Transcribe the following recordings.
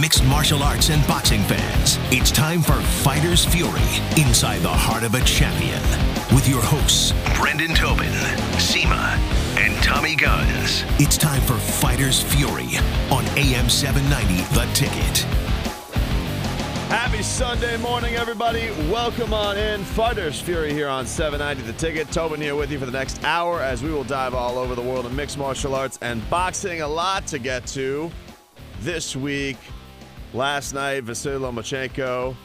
Mixed martial arts and boxing fans, it's time for Fighter's Fury inside the heart of a champion with your hosts, Brendan Tobin, Seema, and Tommy Guns. It's time for Fighter's Fury on AM 790 The Ticket. Happy Sunday morning, everybody. Welcome on in. Fighters Fury here on 790 The Ticket. Tobin here with you for the next hour as we will dive all over the world of mixed martial arts and boxing. A lot to get to this week. Last night, Vasily Lomachenko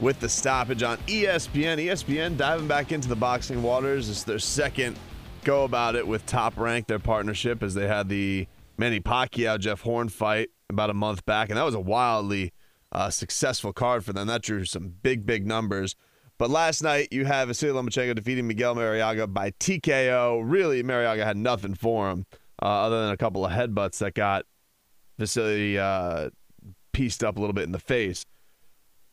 with the stoppage on ESPN. ESPN diving back into the boxing waters. It's their second go about it with Top Rank, their partnership, as they had the Manny Pacquiao Jeff Horn fight about a month back, and that was a wildly uh, successful card for them. That drew some big, big numbers. But last night, you have Vasily Lomachenko defeating Miguel Marriaga by TKO. Really, Marriaga had nothing for him uh, other than a couple of headbutts that got Vasily uh, pieced up a little bit in the face.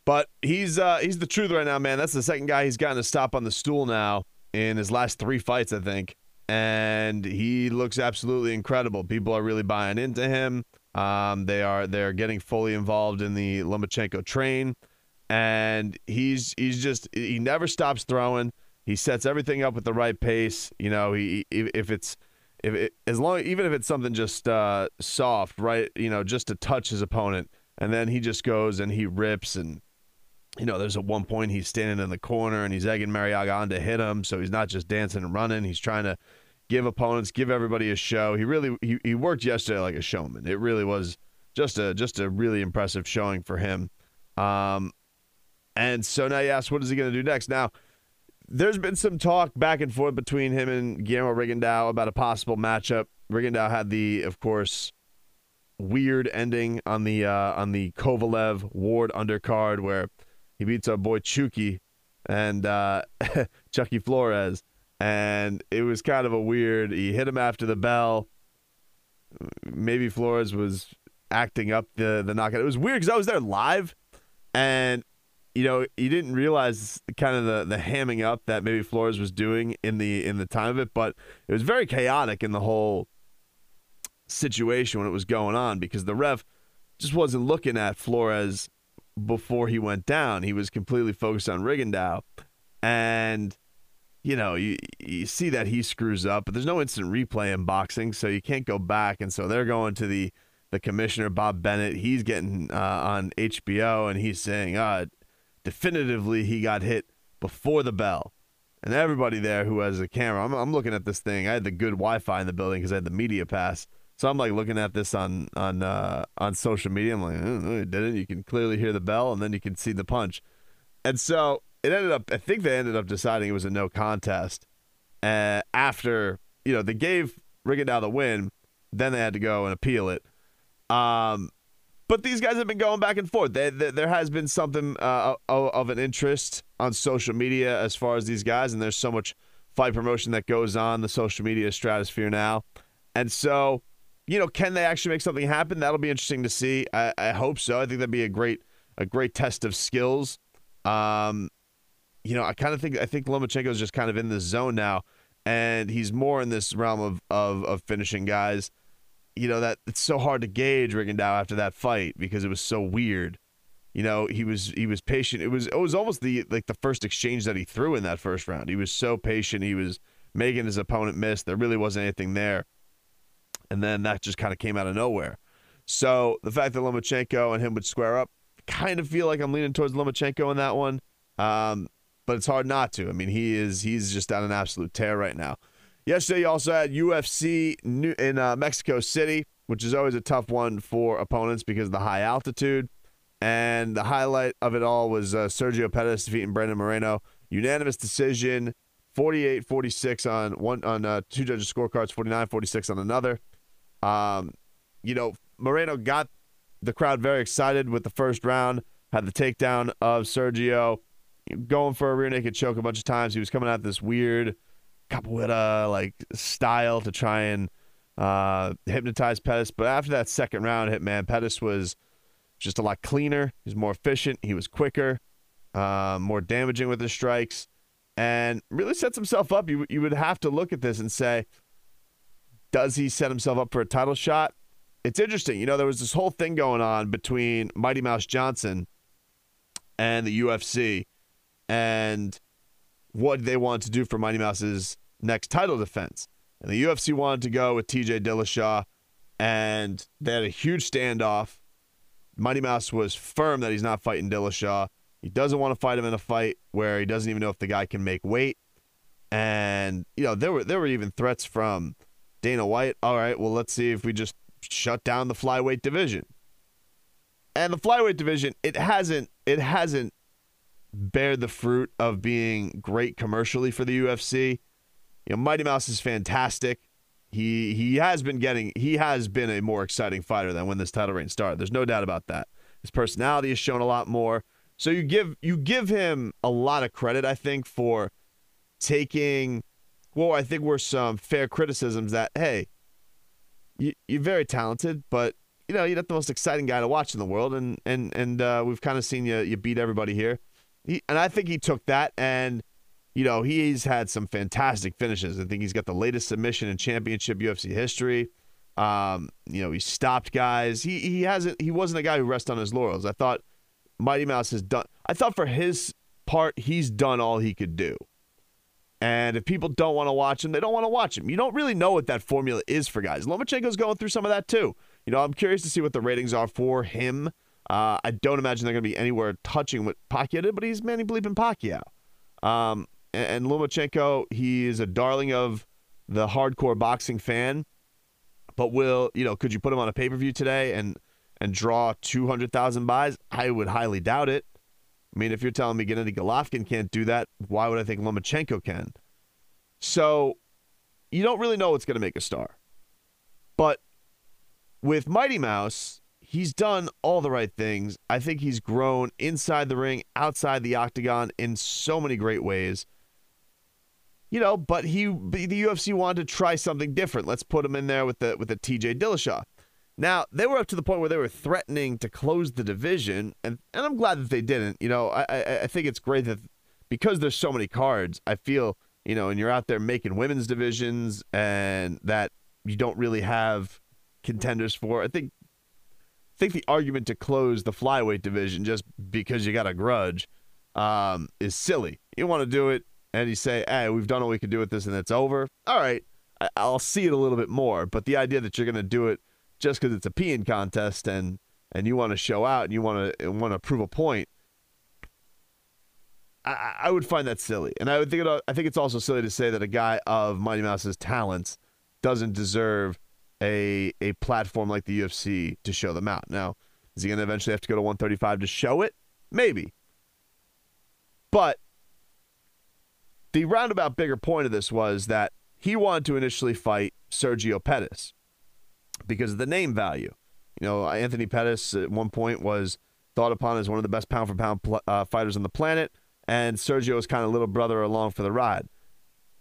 But he's uh, he's the truth right now, man. That's the second guy he's gotten to stop on the stool now in his last three fights, I think. And he looks absolutely incredible. People are really buying into him. Um, they are they're getting fully involved in the Lomachenko train, and he's he's just he never stops throwing. He sets everything up with the right pace. You know, he if it's if it, as long even if it's something just uh, soft, right? You know, just to touch his opponent, and then he just goes and he rips and you know, there's at one point he's standing in the corner and he's egging Marriaga on to hit him. So he's not just dancing and running. He's trying to give opponents, give everybody a show. He really he, he worked yesterday like a showman. It really was just a just a really impressive showing for him. Um, and so now you ask, what is he going to do next? Now, there's been some talk back and forth between him and Guillermo Rigondeaux about a possible matchup. Rigondeaux had the, of course, weird ending on the uh, on the Kovalev Ward undercard where he beats our boy Chucky and uh, Chucky Flores, and it was kind of a weird. He hit him after the bell. Maybe Flores was acting up the the knockout. It was weird because I was there live, and you know you didn't realize kind of the the hamming up that maybe Flores was doing in the in the time of it, but it was very chaotic in the whole situation when it was going on because the ref just wasn't looking at Flores before he went down. He was completely focused on Rigondeaux. And, you know, you, you see that he screws up, but there's no instant replay in boxing, so you can't go back. And so they're going to the, the commissioner, Bob Bennett. He's getting uh, on HBO and he's saying, uh, definitively he got hit before the bell. And everybody there who has a camera, I'm, I'm looking at this thing. I had the good Wi Fi in the building because I had the media pass. So I'm like looking at this on on uh, on social media. I'm like, oh, did it. You can clearly hear the bell, and then you can see the punch. And so it ended up. I think they ended up deciding it was a no contest. Uh, after you know they gave Rigondeaux the win, then they had to go and appeal it. Um, but these guys have been going back and forth. They, they, there has been something uh, of, an interest on social media as far as these guys, and there's so much fight promotion that goes on the social media stratosphere now, and so you know, can they actually make something happen? That'll be interesting to see. I, I hope so. I think that'd be a great a great test of skills. Um, you know, I kind of think I think Lomachenko is just kind of in the zone now, and he's more in this realm of of, of finishing guys. You know that it's so hard to gauge Rigondeaux after that fight because it was so weird. You know, he was he was patient. It was it was almost the like the first exchange that he threw in that first round. He was so patient. He was making his opponent miss. There really wasn't anything there and then that just kind of came out of nowhere. So the fact that Lomachenko and him would square up, kind of feel like I'm leaning towards Lomachenko in that one. Um, but it's hard not to. I mean, he is he's just on an absolute tear right now. Yesterday, you also had UFC in uh, Mexico City, which is always a tough one for opponents because of the high altitude. And the highlight of it all was uh, Sergio Pettis defeating Brandon Moreno. Unanimous decision, 48-46 on one on uh, two judges' scorecards, 49-46 on another. Um, you know, Moreno got the crowd very excited with the first round, had the takedown of Sergio, going for a rear naked choke a bunch of times. He was coming out this weird capoeira like style to try and uh, hypnotize Pettis. But after that second round, hit, man, Pettis was just a lot cleaner. He was more efficient. He was quicker, uh, more damaging with his strikes, and really sets himself up. You you would have to look at this and say, does he set himself up for a title shot? It's interesting. You know, there was this whole thing going on between Mighty Mouse Johnson and the UFC and what they wanted to do for Mighty Mouse's next title defense. And the UFC wanted to go with TJ Dillashaw, and they had a huge standoff. Mighty Mouse was firm that he's not fighting Dillashaw. He doesn't want to fight him in a fight where he doesn't even know if the guy can make weight. And you know there were there were even threats from Dana White. All right, well let's see if we just shut down the flyweight division. And the flyweight division, it hasn't it hasn't bared the fruit of being great commercially for the UFC. You know, Mighty Mouse is fantastic. He he has been getting he has been a more exciting fighter than when this title reign started. There's no doubt about that. His personality has shown a lot more. So you give you give him a lot of credit, I think, for taking well, I think were some fair criticisms that, hey, you, you're very talented, but you know, you're not the most exciting guy to watch in the world, and and and uh, we've kind of seen you you beat everybody here. He, and I think he took that and you know, he's had some fantastic finishes. I think he's got the latest submission in championship UFC history. Um, you know, he stopped guys. He he hasn't he wasn't a guy who rests on his laurels. I thought Mighty Mouse has done I thought for his part, he's done all he could do. And if people don't want to watch him, they don't want to watch him. You don't really know what that formula is for guys. Lomachenko's going through some of that too. You know, I'm curious to see what the ratings are for him. Uh, I don't imagine they're going to be anywhere touching what Pacquiao did, but he's Manny Bleeping Pacquiao. Um, and, Lomachenko, he is a darling of the hardcore boxing fan. But will you know? Could you put him on a pay per view today and and draw two hundred thousand buys? I would highly doubt it. I mean, if you're telling me Gennady Golovkin can't do that, why would I think Lomachenko can? So you don't really know what's going to make a star. But with Mighty Mouse, he's done all the right things. I think he's grown inside the ring, outside the octagon in so many great ways you know, but he the UFC wanted to try something different. Let's put him in there with the with the TJ Dillashaw. Now they were up to the point where they were threatening to close the division, and and I'm glad that they didn't. You know, I I, I think it's great that because there's so many cards. I feel you know, and you're out there making women's divisions, and that you don't really have contenders for. I think think the argument to close the flyweight division just because you got a grudge um, is silly. You want to do it and you say, hey, we've done what we could do with this and it's over, all right, I- I'll see it a little bit more. But the idea that you're going to do it just because it's a peeing contest and and you want to show out and you want to want to prove a point, I, I would find that silly. And I would think it, I think it's also silly to say that a guy of Mighty Mouse's talents doesn't deserve a a platform like the UFC to show them out. Now, is he going to eventually have to go to 135 to show it? Maybe. But the roundabout bigger point of this was that he wanted to initially fight Sergio Pettis because of the name value. You know, Anthony Pettis at one point was thought upon as one of the best pound for pound uh, fighters on the planet, and Sergio is kind of little brother along for the ride.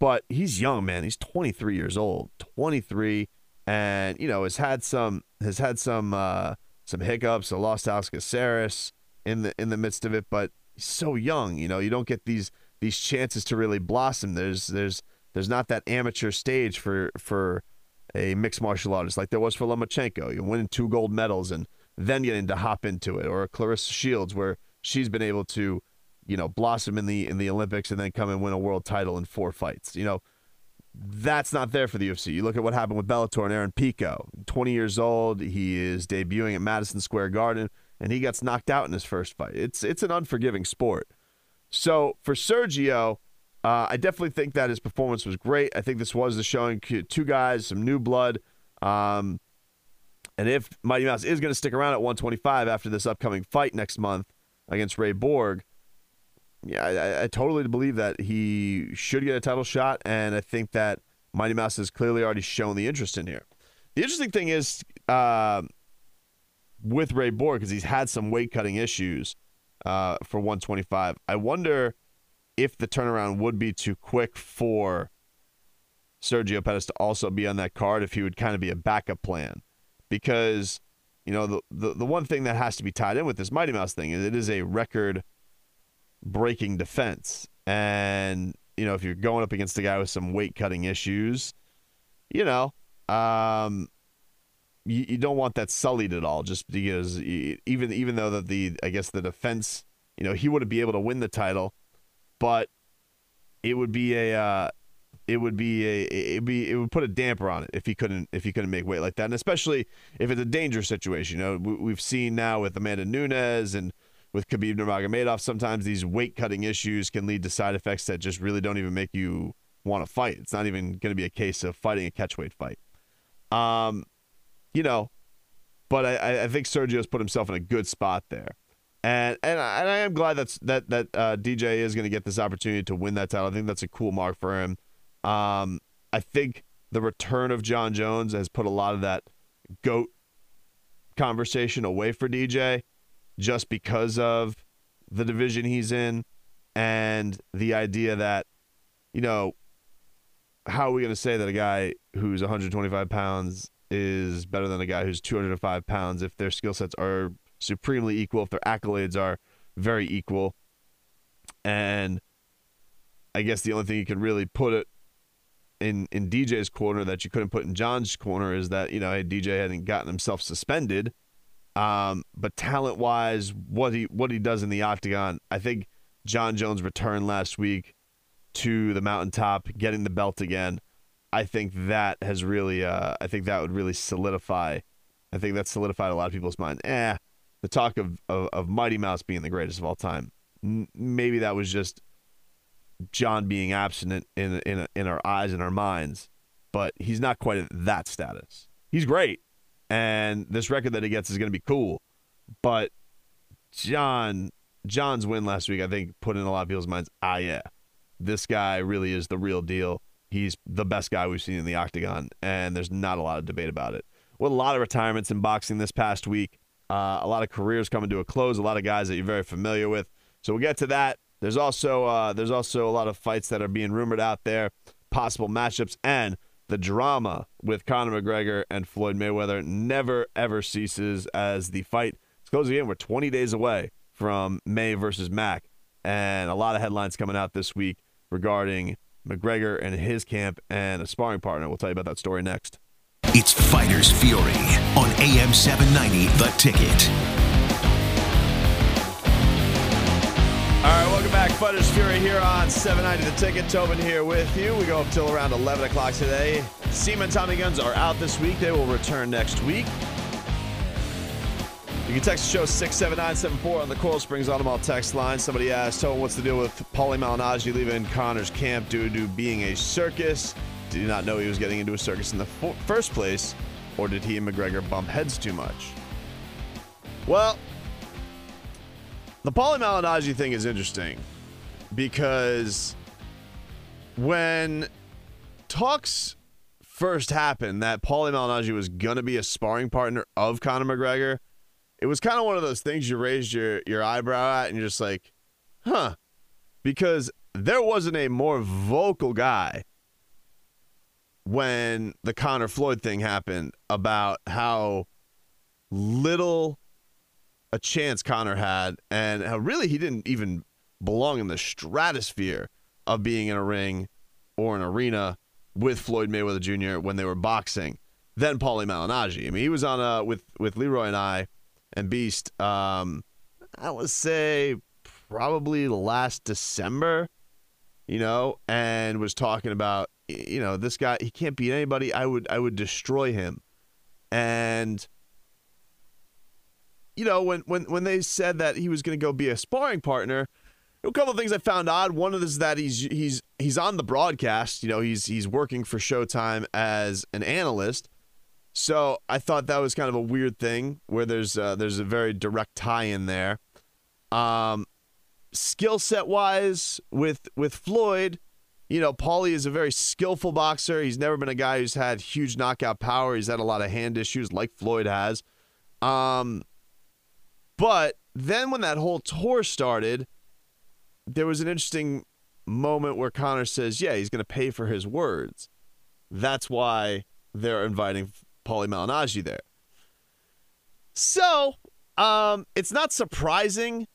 But he's young, man. He's 23 years old, 23, and you know has had some has had some uh, some hiccups. A lost Alex Caceres in the in the midst of it, but he's so young. You know, you don't get these these chances to really blossom. There's there's there's not that amateur stage for for a mixed martial artist like there was for Lomachenko. You winning two gold medals and then getting to hop into it, or Claressa Shields where she's been able to, you know, blossom in the in the Olympics and then come and win a world title in four fights. You know, that's not there for the UFC. You look at what happened with Bellator and Aaron Pico. 20 years old, he is debuting at Madison Square Garden and he gets knocked out in his first fight. It's it's an unforgiving sport. So for Sergio, uh, I definitely think that his performance was great. I think this was the showing two guys, some new blood. Um, and if Mighty Mouse is going to stick around at 125 after this upcoming fight next month against Ray Borg, yeah, I, I, totally believe that he should get a title shot. And I think that Mighty Mouse has clearly already shown the interest in here. The interesting thing is, uh, with Ray Borg because he's had some weight cutting issues uh, for 125. I wonder if the turnaround would be too quick for Sergio Pettis to also be on that card, if he would kind of be a backup plan. Because, you know, the, the, the one thing that has to be tied in with this Mighty Mouse thing is it is a record breaking defense. And, you know, if you're going up against a guy with some weight cutting issues, you know, um, you, you don't want that sullied at all just because even even though that the I guess the defense, you know, he wouldn't be able to win the title, but it would be a uh, it would be a it be it would put a damper on it if he couldn't if he couldn't make weight like that, and especially if it's a dangerous situation. You know, we, have seen now with Amanda Nunes and with Khabib Nurmagomedov, sometimes these weight cutting issues can lead to side effects that just really don't even make you want to fight. It's not even going to be a case of fighting a catchweight fight. Um, you know, but I, I think Sergio's put himself in a good spot there. And and I, and I am glad that's that that uh, DJ is going to get this opportunity to win that title. I think that's a cool mark for him. Um, I think the return of Jon Jones has put a lot of that goat conversation away for DJ, just because of the division he's in, and the idea that, you know, how are we going to say that a guy who's 125 pounds is better than a guy who's 205 pounds if their skill sets are supremely equal, if their accolades are very equal. And I guess the only thing you can really put it in in DJ's corner that you couldn't put in Jon's corner is that you know DJ hadn't gotten himself suspended, um, but talent wise, what he what he does in the octagon, I think Jon Jones' return last week to the mountaintop, getting the belt again, I think that has really, uh, I think that would really solidify. I think that solidified a lot of people's mind. Eh, the talk of, of, of Mighty Mouse being the greatest of all time. N- maybe that was just Jon being absent in in in our eyes and our minds, but he's not quite at that status. He's great, and this record that he gets is going to be cool. But Jon Jon's win last week, I think, put in a lot of people's minds. Ah, yeah, this guy really is the real deal. He's the best guy we've seen in the octagon, and there's not a lot of debate about it. With a lot of retirements in boxing this past week, uh, a lot of careers coming to a close, a lot of guys that you're very familiar with. So we'll get to that. There's also uh, there's also a lot of fights that are being rumored out there, possible matchups, and the drama with Conor McGregor and Floyd Mayweather never ever ceases as the fight is closing in. We're 20 days away from May versus Mac, and a lot of headlines coming out this week regarding McGregor and his camp and a sparring partner. We'll tell you about that story next. It's Fighters Fury on AM 790, The Ticket. Fighters Fury here on 790 The Ticket. Tobin here with you. We go up till around 11 o'clock today. Seaman Tommy Guns are out this week. They will return next week. You can text the show 67974 on the Coral Springs Automall text line. Somebody asked, Tobin, what's the deal with Paulie Malignaggi leaving Conor's camp due to being a circus? Did he not know he was getting into a circus in the first place? Or did he and McGregor bump heads too much? Well, the Paulie Malignaggi thing is interesting because when talks first happened that Paulie Malignaggi was going to be a sparring partner of Conor McGregor, it was kind of one of those things you raised your, your eyebrow at and you're just like, huh. Because there wasn't a more vocal guy when the Conor Floyd thing happened about how little a chance Conor had, and how really he didn't even belong in the stratosphere of being in a ring or an arena with Floyd Mayweather Jr. when they were boxing. Then Paulie Malignaggi. I mean, he was on a with with Leroy and I and Beast. Um, I would say probably last December, you know, and was talking about you know this guy. He can't beat anybody. I would I would destroy him, and you know, when when when they said that he was going to go be a sparring partner, a couple of things I found odd. One of this is that he's he's he's on the broadcast. You know, he's he's working for Showtime as an analyst. So I thought that was kind of a weird thing where there's uh, there's a very direct tie in there. Um, skill set wise, with with Floyd, you know, Paulie is a very skillful boxer. He's never been a guy who's had huge knockout power. He's had a lot of hand issues like Floyd has. Um, But then when that whole tour started, there was an interesting moment where Conor says, "Yeah, he's going to pay for his words." That's why they're inviting Paulie Malignaggi there. So, um, it's not surprising,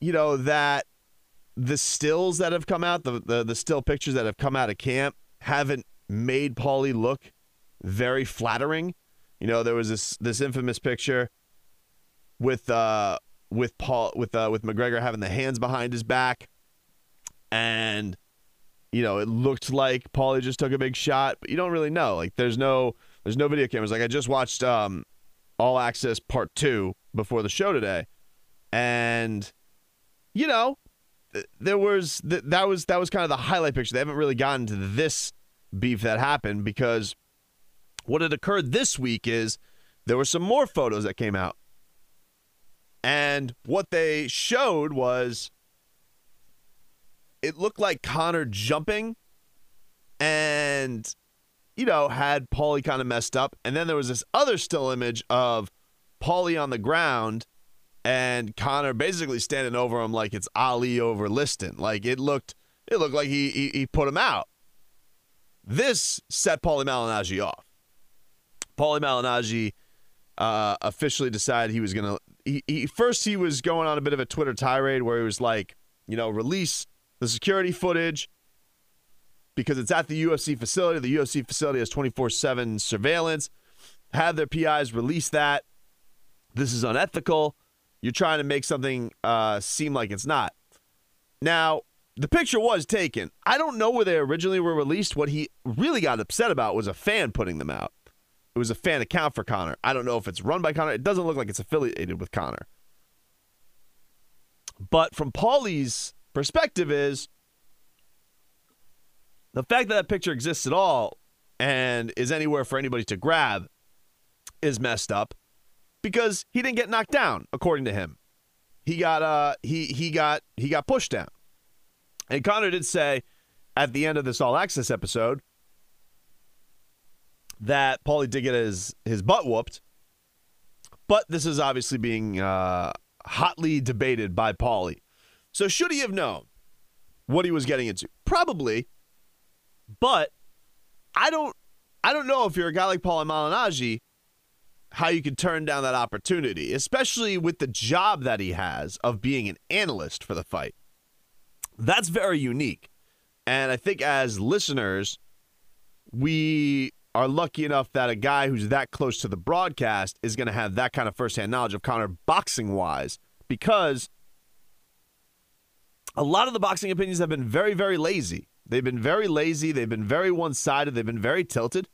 you know, that the stills that have come out, the, the the still pictures that have come out of camp, haven't made Paulie look very flattering. You know, there was this this infamous picture with uh with Paul with uh with McGregor having the hands behind his back, and you know it looked like Paulie just took a big shot, but you don't really know. Like there's no there's no video cameras. Like I just watched um All Access Part Two before the show today, and you know there was that was that was kind of the highlight picture. They haven't really gotten to this beef that happened because what had occurred this week is there were some more photos that came out. And what they showed was it looked like Conor jumping and, you know, had Paulie kind of messed up. And then there was this other still image of Paulie on the ground and Conor basically standing over him like it's Ali over Liston. Like it looked it looked like he he, he put him out. This set Paulie Malignaggi off. Paulie Malignaggi uh, officially decided he was going to. He, he first he was going on a bit of a Twitter tirade where he was like, you know, release the security footage because it's at the UFC facility. The UFC facility has 24 7 surveillance. Have their PIs release that. This is unethical. You're trying to make something uh, seem like it's not. Now, the picture was taken. I don't know where they originally were released. What he really got upset about was a fan putting them out. It was a fan account for Conor. I don't know if it's run by Conor. It doesn't look like it's affiliated with Conor. But from Paulie's perspective is the fact that that picture exists at all and is anywhere for anybody to grab is messed up because he didn't get knocked down according to him. He got uh he he got he got pushed down. And Conor did say at the end of this all access episode that Paulie did get his his butt whooped, but this is obviously being uh, hotly debated by Paulie. So should he have known what he was getting into? Probably, but I don't I don't know if you're a guy like Paulie Malignaggi how you could turn down that opportunity, especially with the job that he has of being an analyst for the fight. That's very unique. And I think as listeners, we are lucky enough that a guy who's that close to the broadcast is going to have that kind of firsthand knowledge of Conor boxing wise because a lot of the boxing opinions have been very, very lazy. They've been very lazy. They've been very one sided. They've been very tilted.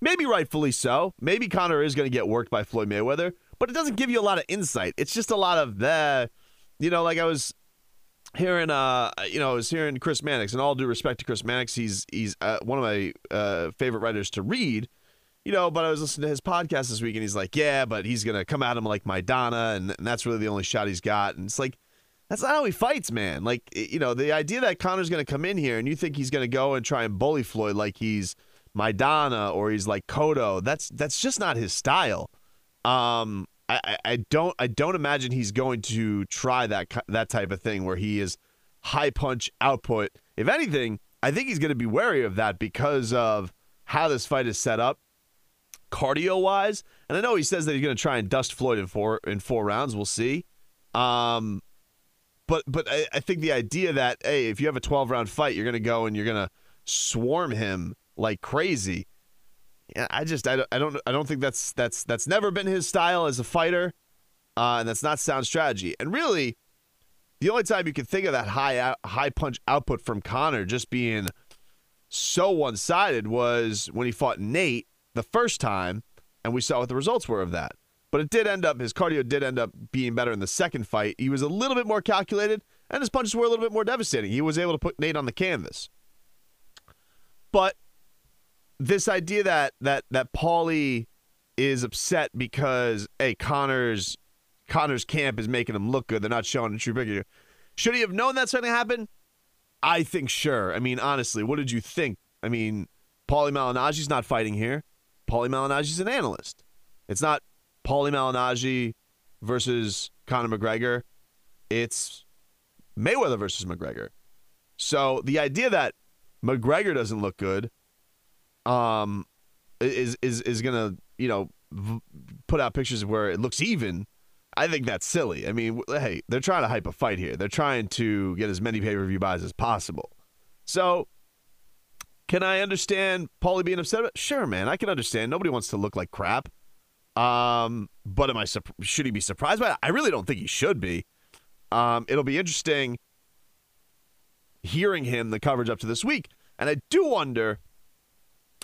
Maybe rightfully so. Maybe Conor is going to get worked by Floyd Mayweather, but it doesn't give you a lot of insight. It's just a lot of the, you know, like I was hearing uh you know I was hearing Chris Mannix and all due respect to Chris Mannix he's he's uh, one of my uh, favorite writers to read you know but I was listening to his podcast this week and he's like yeah but he's gonna come at him like Maidana and, and that's really the only shot he's got and it's like that's not how he fights man. Like you know the idea that Conor's gonna come in here and you think he's gonna go and try and bully Floyd like he's Maidana or he's like Cotto that's that's just not his style. Um I, I don't I don't imagine he's going to try that that type of thing where he is high punch output. If anything, I think he's going to be wary of that because of how this fight is set up, cardio wise. And I know he says that he's going to try and dust Floyd in four in four rounds. We'll see. Um, but but I, I think the idea that hey, if you have a twelve round fight, you're going to go and you're going to swarm him like crazy. I just I don't I don't I don't think that's that's that's never been his style as a fighter, uh, and that's not sound strategy. And really, the only time you can think of that high high punch output from Conor just being so one sided was when he fought Nate the first time, and we saw what the results were of that. But it did end up his cardio did end up being better in the second fight. He was a little bit more calculated, and his punches were a little bit more devastating. He was able to put Nate on the canvas. But this idea that that that Paulie is upset because hey Connors Conor's camp is making him look good. They're not showing a true picture. Should he have known that's going to happen? I think sure. I mean, honestly, what did you think? I mean, Paulie Malignaggi's not fighting here. Paulie Malignaggi's an analyst. It's not Paulie Malignaggi versus Conor McGregor, it's Mayweather versus McGregor. So the idea that McGregor doesn't look good, um, is is is gonna you know put out pictures where it looks even. I think that's silly. I mean, hey, they're trying to hype a fight here. They're trying to get as many pay per view buys as possible. So, can I understand Paulie being upset? About? Sure, man, I can understand. Nobody wants to look like crap. Um, but am I sup- should he be surprised by it? I really don't think he should be. Um, it'll be interesting hearing him the coverage up to this week, and I do wonder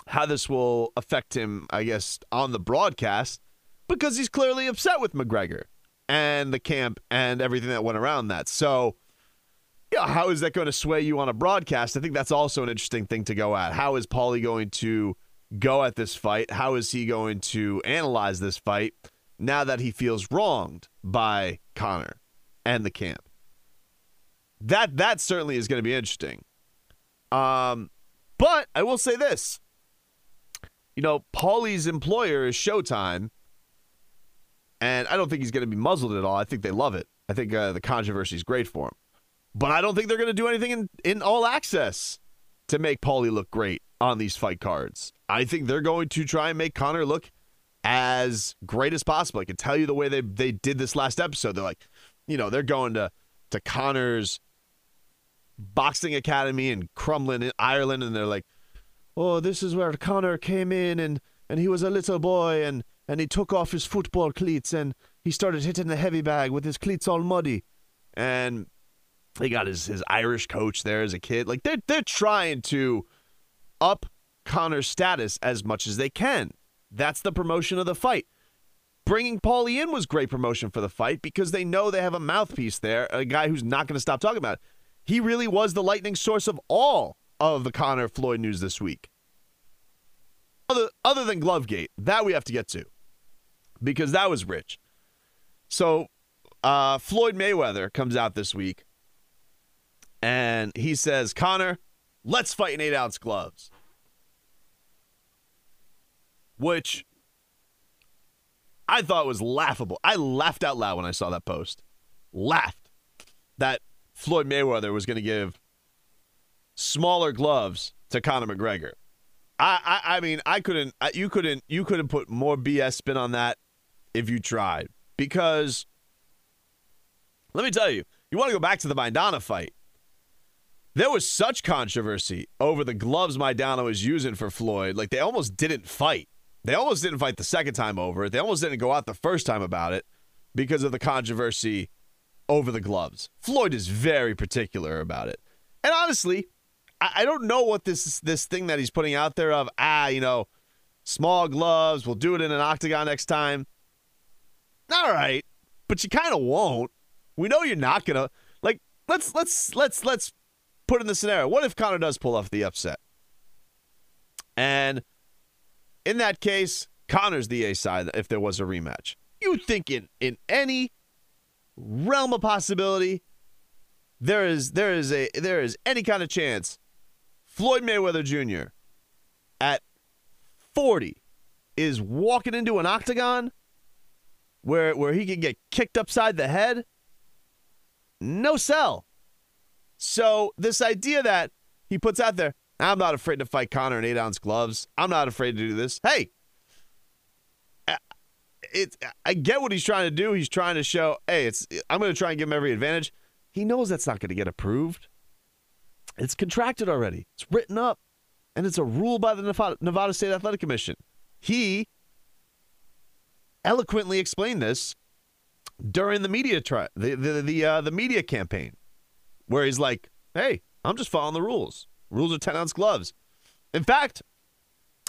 how this will affect him. I guess on the broadcast because he's clearly upset with McGregor and the camp and everything that went around that. So, yeah, how is that going to sway you on a broadcast? I think that's also an interesting thing to go at. How is Paulie going to go at this fight? How is he going to analyze this fight now that he feels wronged by Conor and the camp? That that certainly is going to be interesting. Um, but I will say this. You know, Paulie's employer is Showtime, and I don't think he's going to be muzzled at all. I think they love it. I think uh, the controversy is great for him. But I don't think they're going to do anything in, in all access to make Paulie look great on these fight cards. I think they're going to try and make Conor look as great as possible. I can tell you the way they they did this last episode. They're like, you know, they're going to to Conor's boxing academy in Crumlin, in Ireland, and they're like, "Oh, this is where Conor came in, and and he was a little boy, and and he took off his football cleats, and he started hitting the heavy bag with his cleats all muddy, and he got his his Irish coach there as a kid. Like they're they're trying to up Conor's status as much as they can. That's the promotion of the fight. Bringing Paulie in was great promotion for the fight because they know they have a mouthpiece there, a guy who's not going to stop talking about it. He really was the lightning source of all of the Conor Floyd news this week. Other, other than Glovegate, that we have to get to because that was rich. So, uh, Floyd Mayweather comes out this week and he says, Conor, let's fight in eight ounce gloves. Which I thought was laughable. I laughed out loud when I saw that post. Laughed that Floyd Mayweather was going to give smaller gloves to Conor McGregor. I, I, I mean, I couldn't. You couldn't. You couldn't put more BS spin on that if you tried. Because let me tell you, you want to go back to the Maidana fight. There was such controversy over the gloves Maidana was using for Floyd. Like they almost didn't fight. They almost didn't fight the second time over it. They almost didn't go out the first time about it because of the controversy over the gloves. Floyd is very particular about it. And honestly, I, I don't know what this this thing that he's putting out there of ah, you know, small gloves. We'll do it in an octagon next time. All right, but you kind of won't. We know you're not gonna like. Let's let's let's let's put in the scenario. What if Conor does pull off the upset? And in that case, Conor's the A side if there was a rematch. You think in, in any realm of possibility, there is there is a there is any kind of chance Floyd Mayweather Jr. at 40 is walking into an octagon where where he can get kicked upside the head? No sell. So this idea that he puts out there, I'm not afraid to fight Conor in eight ounce gloves. I'm not afraid to do this. Hey, it. I get what he's trying to do. He's trying to show, hey, it's. I'm going to try and give him every advantage. He knows that's not going to get approved. It's contracted already. It's written up, and it's a rule by the Nevada, Nevada State Athletic Commission. He eloquently explained this during the media tri- the the the, uh, the media campaign, where he's like, "Hey, I'm just following the rules. Rules are 10 ounce gloves." In fact,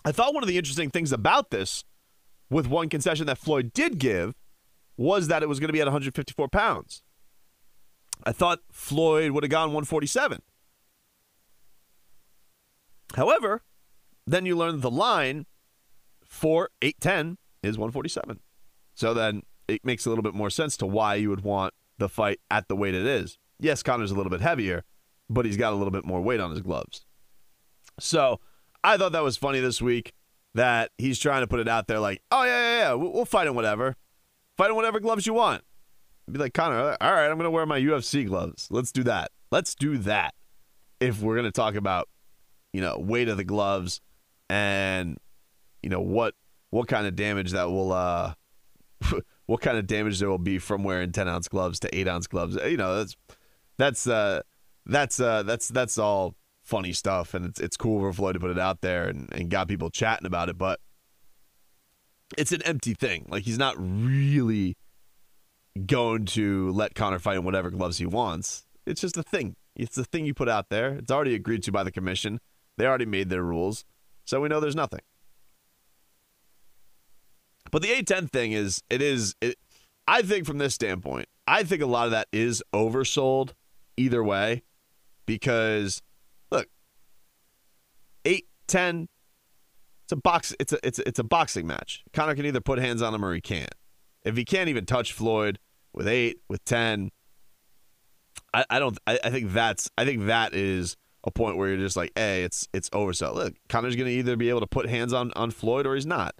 I thought one of the interesting things about this, with one concession that Floyd did give, was that it was going to be at 154 pounds. I thought Floyd would have gone 147. However, then you learn the line for 810 is 147. So then it makes a little bit more sense to why you would want the fight at the weight it is. Yes, Conor's a little bit heavier, but he's got a little bit more weight on his gloves. So I thought that was funny this week that he's trying to put it out there like, oh, yeah, yeah, yeah, we'll, fight in whatever. Fight in whatever gloves you want. Be like Conor. All right, I'm gonna wear my UFC gloves. Let's do that. Let's do that. If we're gonna talk about, you know, weight of the gloves, and you know what what kind of damage that will uh what kind of damage there will be from wearing 10 ounce gloves to 8 ounce gloves. You know that's that's uh that's uh that's that's all funny stuff and it's it's cool for floyd to put it out there and, and got people chatting about it but it's an empty thing. Like he's not really going to let conor fight in whatever gloves he wants. It's just a thing. It's a thing you put out there. It's already agreed to by the commission they already made their rules so we know there's nothing but the A10 thing is, it is, it, I think from this standpoint, I think a lot of that is oversold either way because look, 8, 10, it's a box, it's a, it's a, it's a boxing match. Conor can either put hands on him or he can't. If he can't even touch Floyd with 8, with 10, I, I don't, I, I think that's, I think that is a point where you're just like, hey, it's, it's oversold. Look, Conor's going to either be able to put hands on, on Floyd or he's not.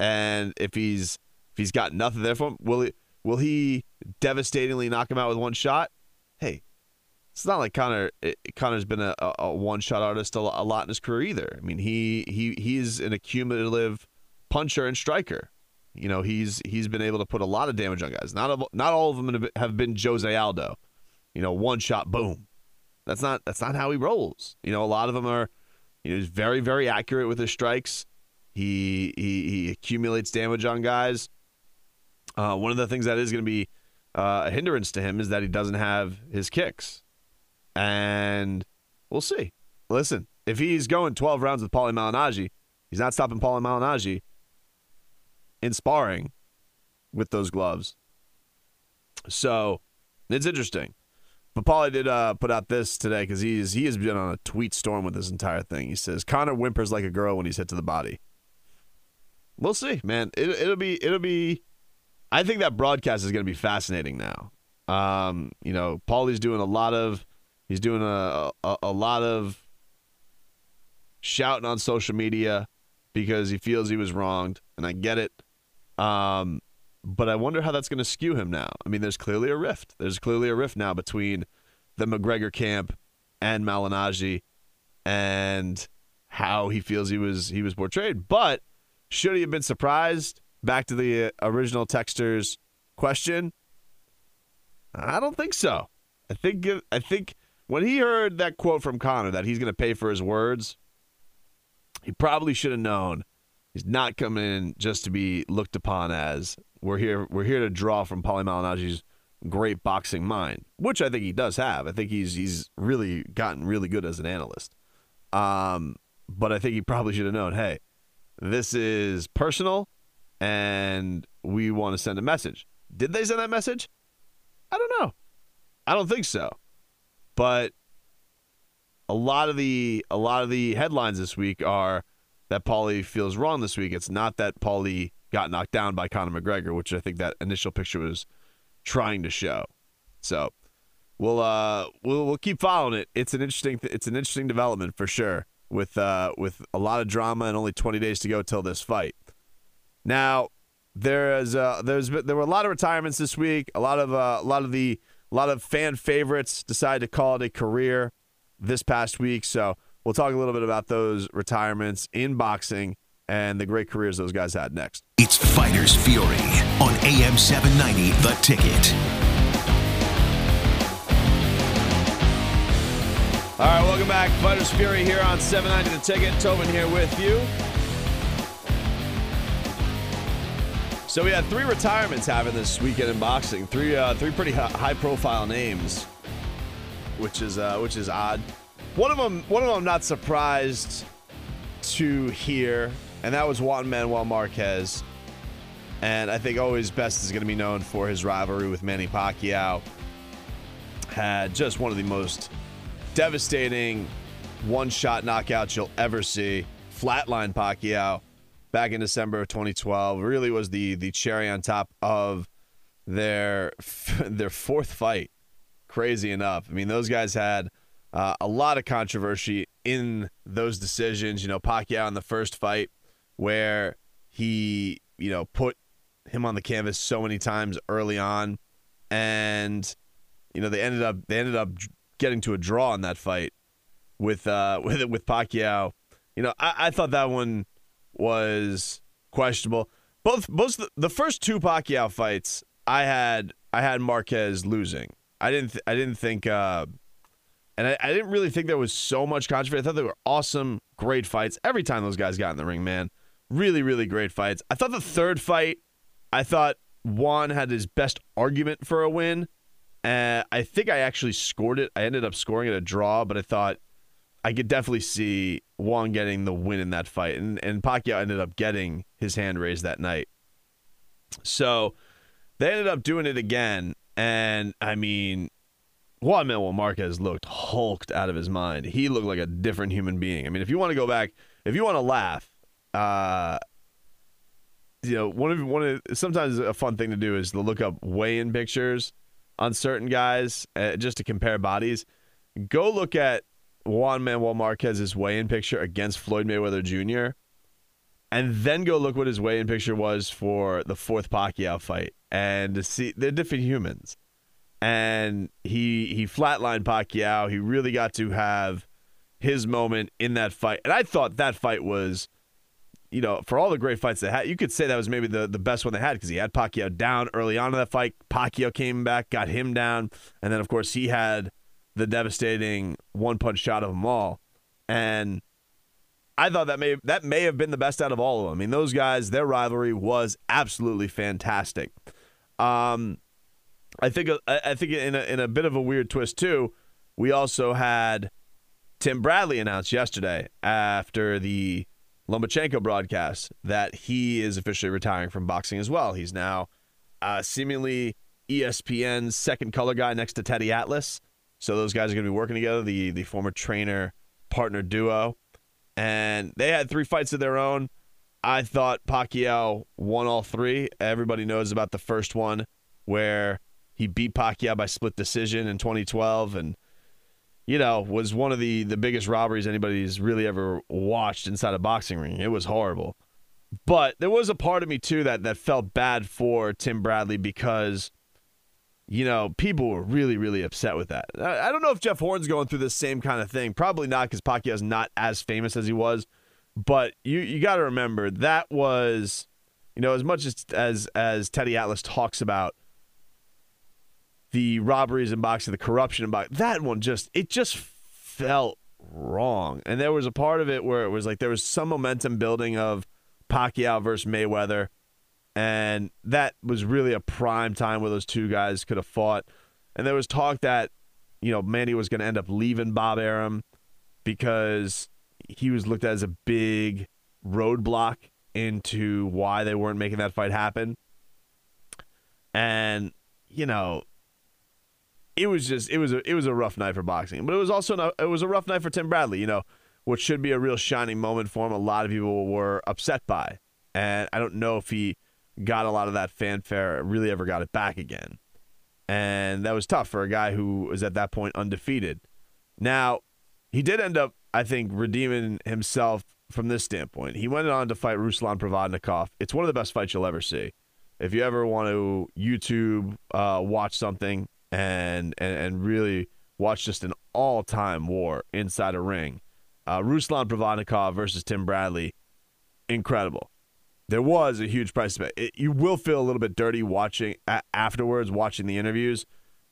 And if he's if he's got nothing there for him, will he will he devastatingly knock him out with one shot? Hey, it's not like Conor. Eh, Conor's been a, a one shot artist a lot in his career either. I mean, he he he's an accumulative puncher and striker. You know, he's he's been able to put a lot of damage on guys. Not not all of them have been Jose Aldo. You know, one shot, boom. That's not that's not how he rolls. You know, a lot of them are. You know, he's very very accurate with his strikes. He he, he accumulates damage on guys. Uh, one of the things that is going to be uh, a hindrance to him is that he doesn't have his kicks, and we'll see. Listen, if he's going 12 rounds with Paulie Malignaggi, he's not stopping Paulie Malignaggi in sparring with those gloves. So it's interesting. But Paulie did uh, put out this today because he's he has been on a tweet storm with this entire thing. He says Conor whimpers like a girl when he's hit to the body. We'll see, man. It, it'll be it'll be. I think that broadcast is going to be fascinating now. Um, you know, Paulie's doing a lot of he's doing a, a a lot of shouting on social media because he feels he was wronged, and I get it. Um, but I wonder how that's going to skew him now. I mean, there's clearly a rift. There's clearly a rift now between the McGregor camp and Malignaggi, and how he feels he was he was portrayed. But should he have been surprised? Back to the uh, original texter's question. I don't think so. I think I think when he heard that quote from Conor that he's going to pay for his words, he probably should have known he's not coming in just to be looked upon as we're here. We're here to draw from Paulie Malignaggi's great boxing mind, which I think he does have. I think he's he's really gotten really good as an analyst. Um, but I think he probably should have known. Hey, this is personal and we want to send a message. Did they send that message? I don't know. I don't think so. But a lot of the a lot of the headlines this week are that Paulie feels wrong this week. It's not that Paulie got knocked down by Conor McGregor, which I think that initial picture was trying to show. So we'll uh we'll we'll keep following it. It's an interesting it's an interesting development for sure with uh, with a lot of drama and only 20 days to go till this fight. Now, there is uh, there's there were a lot of retirements this week. A lot of uh, a lot of the a lot of fan favorites decided to call it a career this past week. So we'll talk a little bit about those retirements in boxing and the great careers those guys had next. It's Fighters Fury on AM 790 The Ticket. All right, welcome back. Fighters Fury here on 790 The Ticket. Tobin here with you. So we had three retirements happen this weekend in boxing. Three, uh, three pretty high-profile names, which is uh, which is odd. One of them, one of them, I'm not surprised to hear, and that was Juan Manuel Marquez. And I think always best is going to be known for his rivalry with Manny Pacquiao. Had just one of the most devastating one shot knockouts you'll ever see. Flatline Pacquiao back in December of 2012 really was the the cherry on top of their their fourth fight. Crazy enough. I mean, those guys had uh, a lot of controversy in those decisions. You know, Pacquiao in the first fight where he, you know, put him on the canvas so many times early on and you know they ended up they ended up getting to a draw in that fight with uh with it with Pacquiao. You know, I, I thought that one was questionable. Both both the, the first two Pacquiao fights, I had I had Marquez losing. I didn't th- I didn't think uh and I, I didn't really think there was so much controversy. I thought they were awesome, great fights. Every time those guys got in the ring, man. Really, really great fights. I thought the third fight, I thought Juan had his best argument for a win. Uh, I think I actually scored it. I ended up scoring it a draw, but I thought I could definitely see Juan getting the win in that fight. And, and Pacquiao ended up getting his hand raised that night. So they ended up doing it again. And I mean, Juan Manuel Marquez looked hulked out of his mind. He looked like a different human being. I mean, if you want to go back, if you want to laugh, uh, you know, one of one of sometimes a fun thing to do is to look up weigh-in pictures on certain guys uh, just to compare bodies. Go look at Juan Manuel Marquez's weigh-in picture against Floyd Mayweather Jr. And then go look what his weigh-in picture was for the fourth Pacquiao fight, and to see they're different humans. And he he flatlined Pacquiao. He really got to have his moment in that fight, and I thought that fight was you know, for all the great fights they had, you could say that was maybe the, the best one they had because he had Pacquiao down early on in that fight. Pacquiao came back, got him down, and then of course he had the devastating one punch shot of them all. And I thought that may that may have been the best out of all of them. I mean, those guys, their rivalry was absolutely fantastic. Um, I think I think in a, in a bit of a weird twist too, we also had Tim Bradley announced yesterday after the Lomachenko broadcast that he is officially retiring from boxing as well. He's now uh, seemingly ESPN's second color guy next to Teddy Atlas. So those guys are going to be working together, the the former trainer partner duo, and they had three fights of their own. I thought Pacquiao won all three. Everybody knows about the first one where he beat Pacquiao by split decision in 2012, and you know, was one of the the biggest robberies anybody's really ever watched inside a boxing ring. It was horrible. But there was a part of me too that that felt bad for Tim Bradley because you know, people were really, really upset with that. I, I don't know if Jeff Horn's going through the same kind of thing. Probably not because Pacquiao's not as famous as he was. But you you got to remember that was, you know, as much as as as Teddy Atlas talks about the robberies in boxing, the corruption in boxing. That one just it just felt wrong. And there was a part of it where it was like there was some momentum building of Pacquiao versus Mayweather. And that was really a prime time where those two guys could have fought. And there was talk that, you know, Manny was going to end up leaving Bob Arum because he was looked at as a big roadblock into why they weren't making that fight happen. And, you know, it was just it was a it was a rough night for boxing, but it was also it was a rough night for Tim Bradley. You know, what should be a real shining moment for him. A lot of people were upset by, and I don't know if he got a lot of that fanfare. Really, ever got it back again, and that was tough for a guy who was at that point undefeated. Now, he did end up, I think, redeeming himself from this standpoint. He went on to fight Ruslan Provodnikov. It's one of the best fights you'll ever see. If you ever want to YouTube uh, watch something, and and, and really watch just an all time war inside a ring. Uh, Ruslan Provodnikov versus Tim Bradley, incredible. There was a huge price to pay. You will feel a little bit dirty watching afterwards, watching the interviews,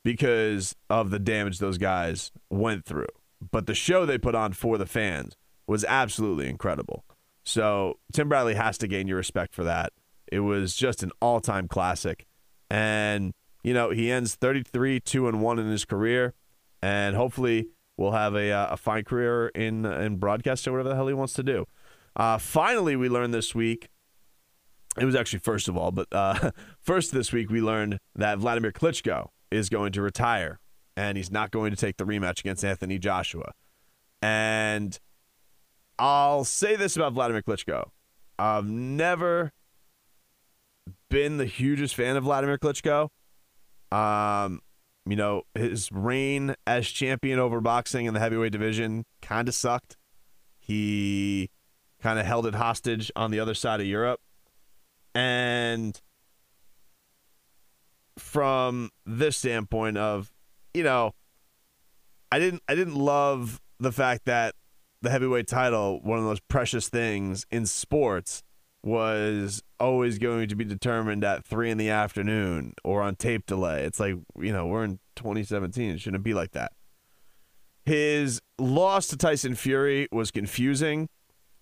because of the damage those guys went through. But the show they put on for the fans was absolutely incredible. So Tim Bradley has to gain your respect for that. It was just an all time classic. And you know, he ends 33 2 and 1 in his career and hopefully will have a, uh, a fine career in in broadcasting whatever the hell he wants to do. Uh, finally, we learned this week. It was actually first of all, but uh, first this week we learned that Vladimir Klitschko is going to retire and he's not going to take the rematch against Anthony Joshua. And I'll say this about Vladimir Klitschko: I've never been the hugest fan of Vladimir Klitschko. Um, you know, his reign as champion over boxing in the heavyweight division kind of sucked. He kind of held it hostage on the other side of Europe. And from this standpoint of, you know, I didn't I didn't love the fact that the heavyweight title, one of the most precious things in sports, was always going to be determined at three in the afternoon or on tape delay. It's like, you know, we're in 2017. It shouldn't be like that. His loss to Tyson Fury was confusing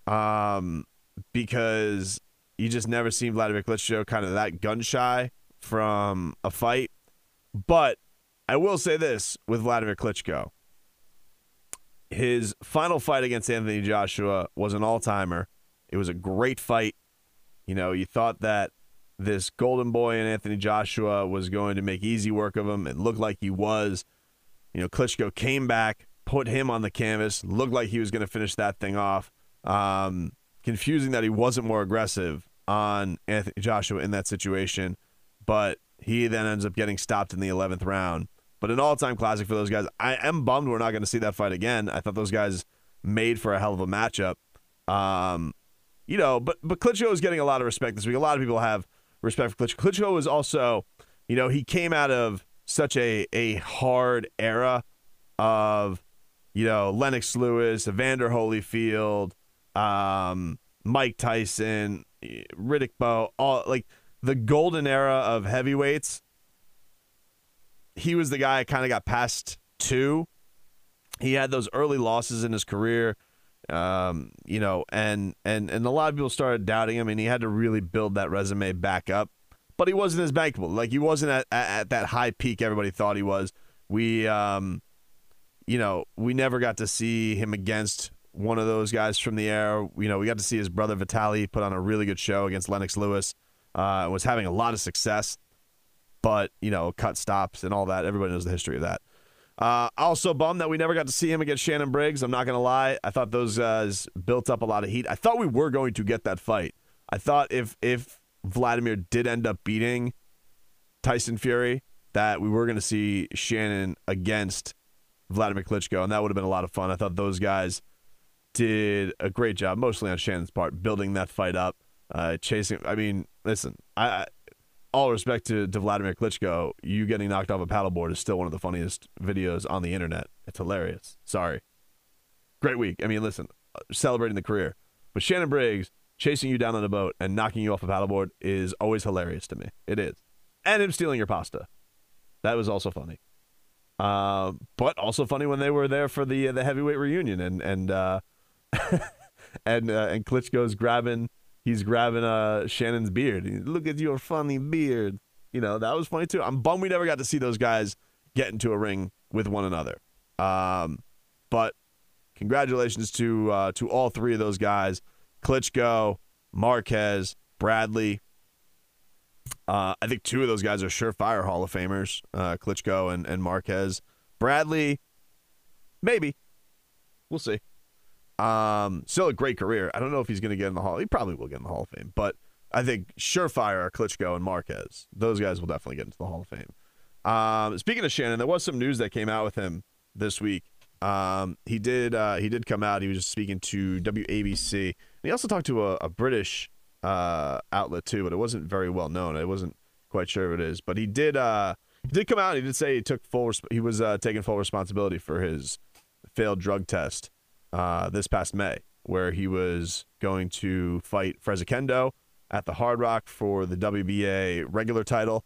um, because you just never seen Vladimir Klitschko kind of that gun shy from a fight. But I will say this with Vladimir Klitschko. His final fight against Anthony Joshua was an all timer. It was a great fight. You know, you thought that this golden boy and Anthony Joshua was going to make easy work of him. It looked like he was. You know, Klitschko came back, put him on the canvas, looked like he was going to finish that thing off. Um, confusing that he wasn't more aggressive on Anthony Joshua in that situation, but he then ends up getting stopped in the 11th round. But an all time classic for those guys. I am bummed we're not going to see that fight again. I thought those guys made for a hell of a matchup. Um, you know, but but Klitschko is getting a lot of respect this week. A lot of people have respect for Klitschko. Klitschko was also, you know, he came out of such a a hard era of, you know, Lennox Lewis, Evander Holyfield, um, Mike Tyson, Riddick Bowe, all like the golden era of heavyweights. He was the guy I kind of got passed to. He had those early losses in his career um, you know, and and and a lot of people started doubting him, and he had to really build that resume back up. But he wasn't as bankable. Like he wasn't at, at, at that high peak everybody thought he was. We, um, you know, we never got to see him against one of those guys from the air. You know, we got to see his brother Vitali put on a really good show against Lennox Lewis. Uh, was having a lot of success, but you know, cut stops and all that. Everybody knows the history of that. Uh, also bummed that we never got to see him against Shannon Briggs. I'm not going to lie. I thought those guys built up a lot of heat. I thought we were going to get that fight. I thought if if Vladimir did end up beating Tyson Fury, that we were going to see Shannon against Vladimir Klitschko, and that would have been a lot of fun. I thought those guys did a great job, mostly on Shannon's part, building that fight up, uh, chasing. I mean, listen, I all respect to, to Vladimir Klitschko, you getting knocked off a paddleboard is still one of the funniest videos on the internet. It's hilarious. Sorry. Great week. I mean, listen, uh, celebrating the career. But Shannon Briggs chasing you down on a boat and knocking you off a paddleboard is always hilarious to me. It is. And him stealing your pasta. That was also funny. Uh, but also funny when they were there for the uh, the heavyweight reunion and and uh, and uh, and Klitschko's grabbing he's grabbing uh, Shannon's beard. Look at your funny beard. You know, that was funny too. I'm bummed we never got to see those guys get into a ring with one another. Um, but congratulations to uh, to all three of those guys: Klitschko, Marquez, Bradley. Uh, I think two of those guys are surefire Hall of Famers: uh, Klitschko and, and Marquez. Bradley, maybe. We'll see. Um, still a great career. I don't know if he's going to get in the Hall. He probably will get in the Hall of Fame, but I think surefire are Klitschko and Marquez. Those guys will definitely get into the Hall of Fame. Um, speaking of Shannon, there was some news that came out with him this week. Um, he did uh, he did come out. He was just speaking to WABC. And he also talked to a, a British uh, outlet too, but it wasn't very well known. I wasn't quite sure if it is, but he did uh, he did come out. He did say he took full he was uh, taking full responsibility for his failed drug test uh, this past May, where he was going to fight Fres Oquendo at the Hard Rock for the WBA regular title,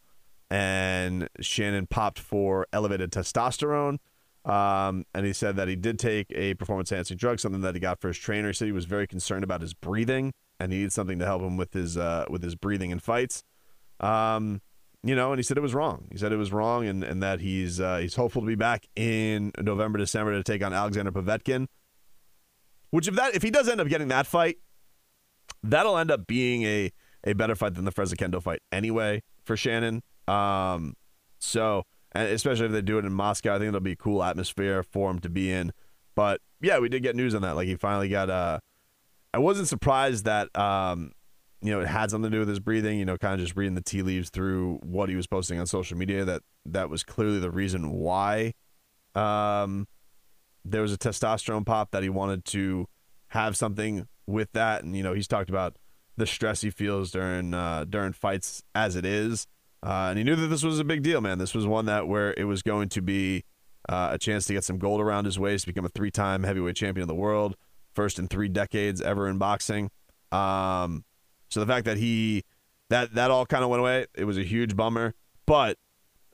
and Shannon popped for elevated testosterone. Um, and he said that he did take a performance enhancing drug, something that he got for his trainer. He said he was very concerned about his breathing and he needed something to help him with his uh, with his breathing in fights. Um, you know, and he said it was wrong. He said it was wrong, and, and that he's uh, he's hopeful to be back in November, December to take on Alexander Povetkin. Which if that if he does end up getting that fight, that'll end up being a a better fight than the Fres Oquendo fight anyway for Shannon. Um, so especially if they do it in Moscow, I think it'll be a cool atmosphere for him to be in. But yeah, we did get news on that. Like he finally got. Uh, I wasn't surprised that um, you know it had something to do with his breathing. You know, kind of just reading the tea leaves through what he was posting on social media. That that was clearly the reason why. Um, there was a testosterone pop that he wanted to have something with that, and you know he's talked about the stress he feels during uh, during fights as it is. Uh, and he knew that this was a big deal, man. This was one that where it was going to be uh, a chance to get some gold around his waist, become a three-time heavyweight champion of the world, first in three decades ever in boxing. Um, so the fact that he that that all kind of went away, it was a huge bummer. But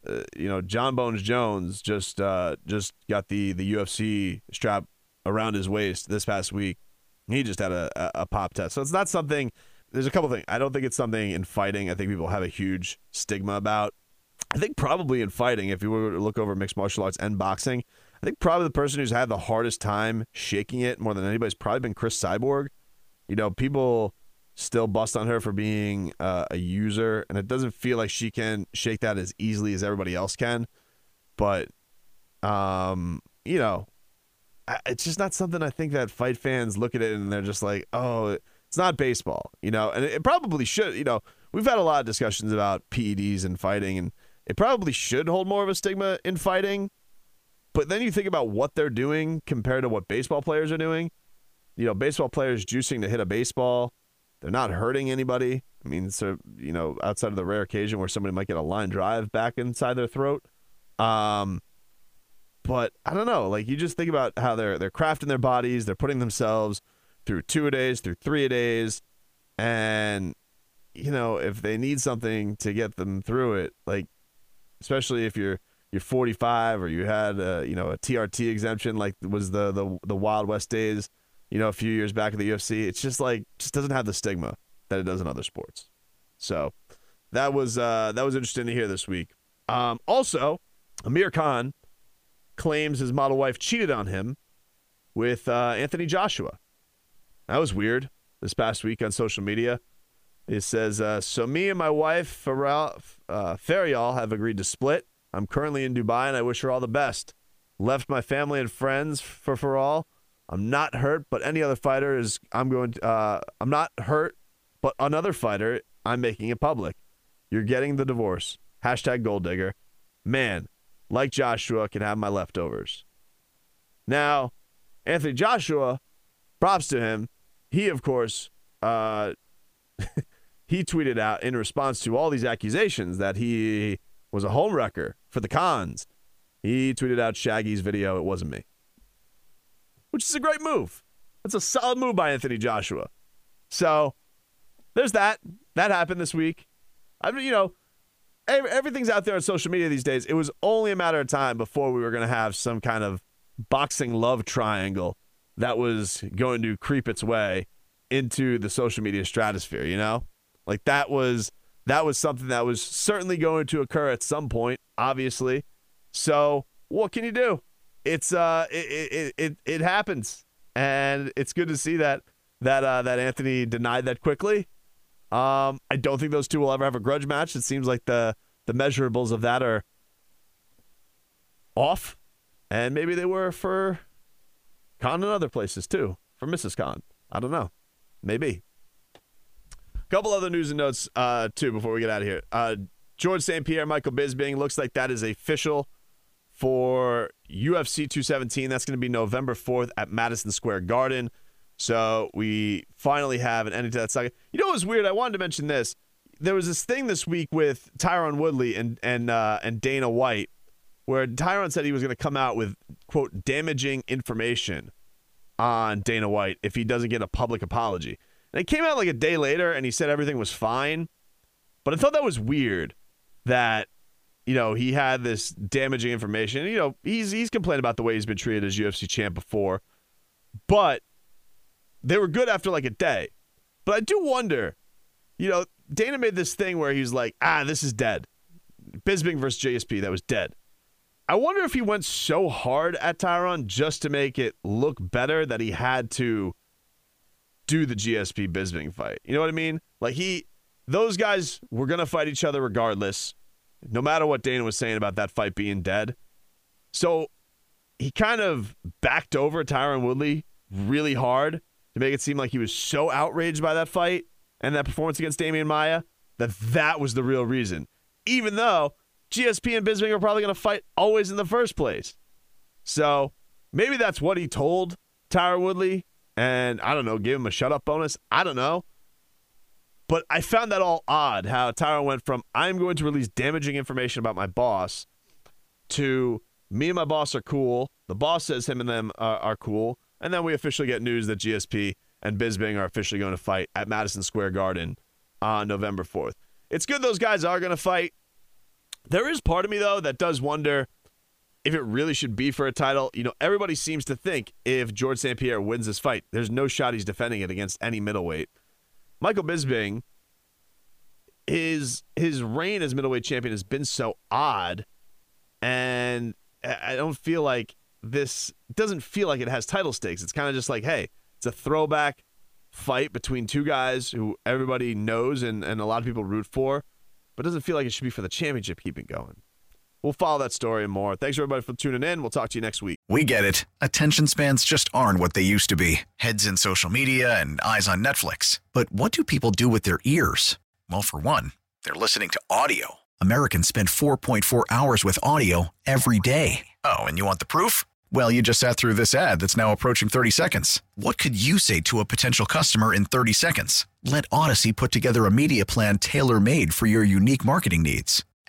uh, you know, Jon Bones Jones just uh, just got the the UFC strap around his waist this past week. He just had a, a, a pop test, so it's not something. There's a couple things. I don't think it's something in fighting. I think people have a huge stigma about. I think probably in fighting, if you were to look over mixed martial arts and boxing, I think probably the person who's had the hardest time shaking it more than anybody's probably been Cris Cyborg. You know, people still bust on her for being uh, a user, and it doesn't feel like she can shake that as easily as everybody else can. But, um, you know, it's just not something I think that fight fans look at it and they're just like, oh, it's not baseball, you know, and it probably should. You know, we've had a lot of discussions about PEDs and fighting, and it probably should hold more of a stigma in fighting. But then you think about what they're doing compared to what baseball players are doing. You know, baseball players juicing to hit a baseball, they're not hurting anybody. I mean, so you know, outside of the rare occasion where somebody might get a line drive back inside their throat. Um, but I don't know. Like you just think about how they're they're crafting their bodies, they're putting themselves through two a days, through three a days, and you know if they need something to get them through it, like especially if you're you're 45 or you had a, you know a TRT exemption like was the the the Wild West days, you know a few years back in the UFC, it's just like just doesn't have the stigma that it does in other sports. So that was uh, that was interesting to hear this week. Um, also, Amir Khan claims his model wife cheated on him with uh, Anthony Joshua. That was weird this past week on social media. It says, uh, So me and my wife, Faryal, uh, Faryal, have agreed to split. I'm currently in Dubai and I wish her all the best. Left my family and friends for Faryal. I'm not hurt, but any other fighter is, I'm going to, uh, I'm not hurt, but another fighter, I'm making it public. You're getting the divorce. Hashtag gold digger. Man, like Joshua, can have my leftovers. Now, Anthony Joshua, props to him. He, of course, uh, he tweeted out in response to all these accusations that he was a homewrecker for the Khans. He tweeted out Shaggy's video, It Wasn't Me, which is a great move. That's a solid move by Anthony Joshua. So there's that. That happened this week. I mean, you know, everything's out there on social media these days. It was only a matter of time before we were going to have some kind of boxing love triangle that was going to creep its way into the social media stratosphere, you know? Like that was that was something that was certainly going to occur at some point, obviously. So, what can you do? It's uh it it it, it happens. And it's good to see that that uh that Anthony denied that quickly um, I don't think those two will ever have a grudge match. It seems like the the measurables of that are off, and maybe they were for Khan and other places too. For Mrs. Khan, I don't know. Maybe. A couple other news and notes uh, too before we get out of here. Uh, Georges St. Pierre, Michael Bisping looks like that is official for UFC 217. That's going to be November 4th at Madison Square Garden. So we finally have an ending to that saga. You know what was weird? I wanted to mention this. There was this thing this week with Tyron Woodley and and uh, and Dana White, where Tyron said he was going to come out with quote damaging information on Dana White if he doesn't get a public apology. And it came out like a day later, and he said everything was fine. But I thought that was weird that you know he had this damaging information. You know he's he's complained about the way he's been treated as UFC champ before, but they were good after like a day. But I do wonder, you know, Dana made this thing where he's like, ah, this is dead. Bisping versus GSP, that was dead. I wonder if he went so hard at Tyron just to make it look better that he had to do the GSP Bisping fight. You know what I mean? Like he, those guys were gonna fight each other regardless, no matter what Dana was saying about that fight being dead. So he kind of backed over Tyron Woodley really hard to make it seem like he was so outraged by that fight and that performance against Demian Maya that that was the real reason. Even though GSP and Bisping are probably going to fight always in the first place. So maybe that's what he told Tyron Woodley. And I don't know, give him a shut up bonus. I don't know. But I found that all odd how Tyron went from I'm going to release damaging information about my boss to me and my boss are cool. The boss says him and them are, are cool. And then we officially get news that GSP and Bisping are officially going to fight at Madison Square Garden on November 4th. It's good those guys are going to fight. There is part of me, though, that does wonder if it really should be for a title. You know, everybody seems to think if Georges St. Pierre wins this fight, there's no shot he's defending it against any middleweight. Michael Bisping, his his reign as middleweight champion has been so odd, and I don't feel like this doesn't feel like it has title stakes. It's kind of just like, hey, it's a throwback fight between two guys who everybody knows and, and a lot of people root for, but doesn't feel like it should be for the championship keeping going. We'll follow that story and more. Thanks everybody for tuning in. We'll talk to you next week. We get it. Attention spans just aren't what they used to be heads in social media and eyes on Netflix. But what do people do with their ears? Well, for one, they're listening to audio. Americans spend 4.4 hours with audio every day. Oh, and you want the proof? Well, you just sat through this ad that's now approaching 30 seconds. What could you say to a potential customer in 30 seconds? Let Audacy put together a media plan tailor made for your unique marketing needs.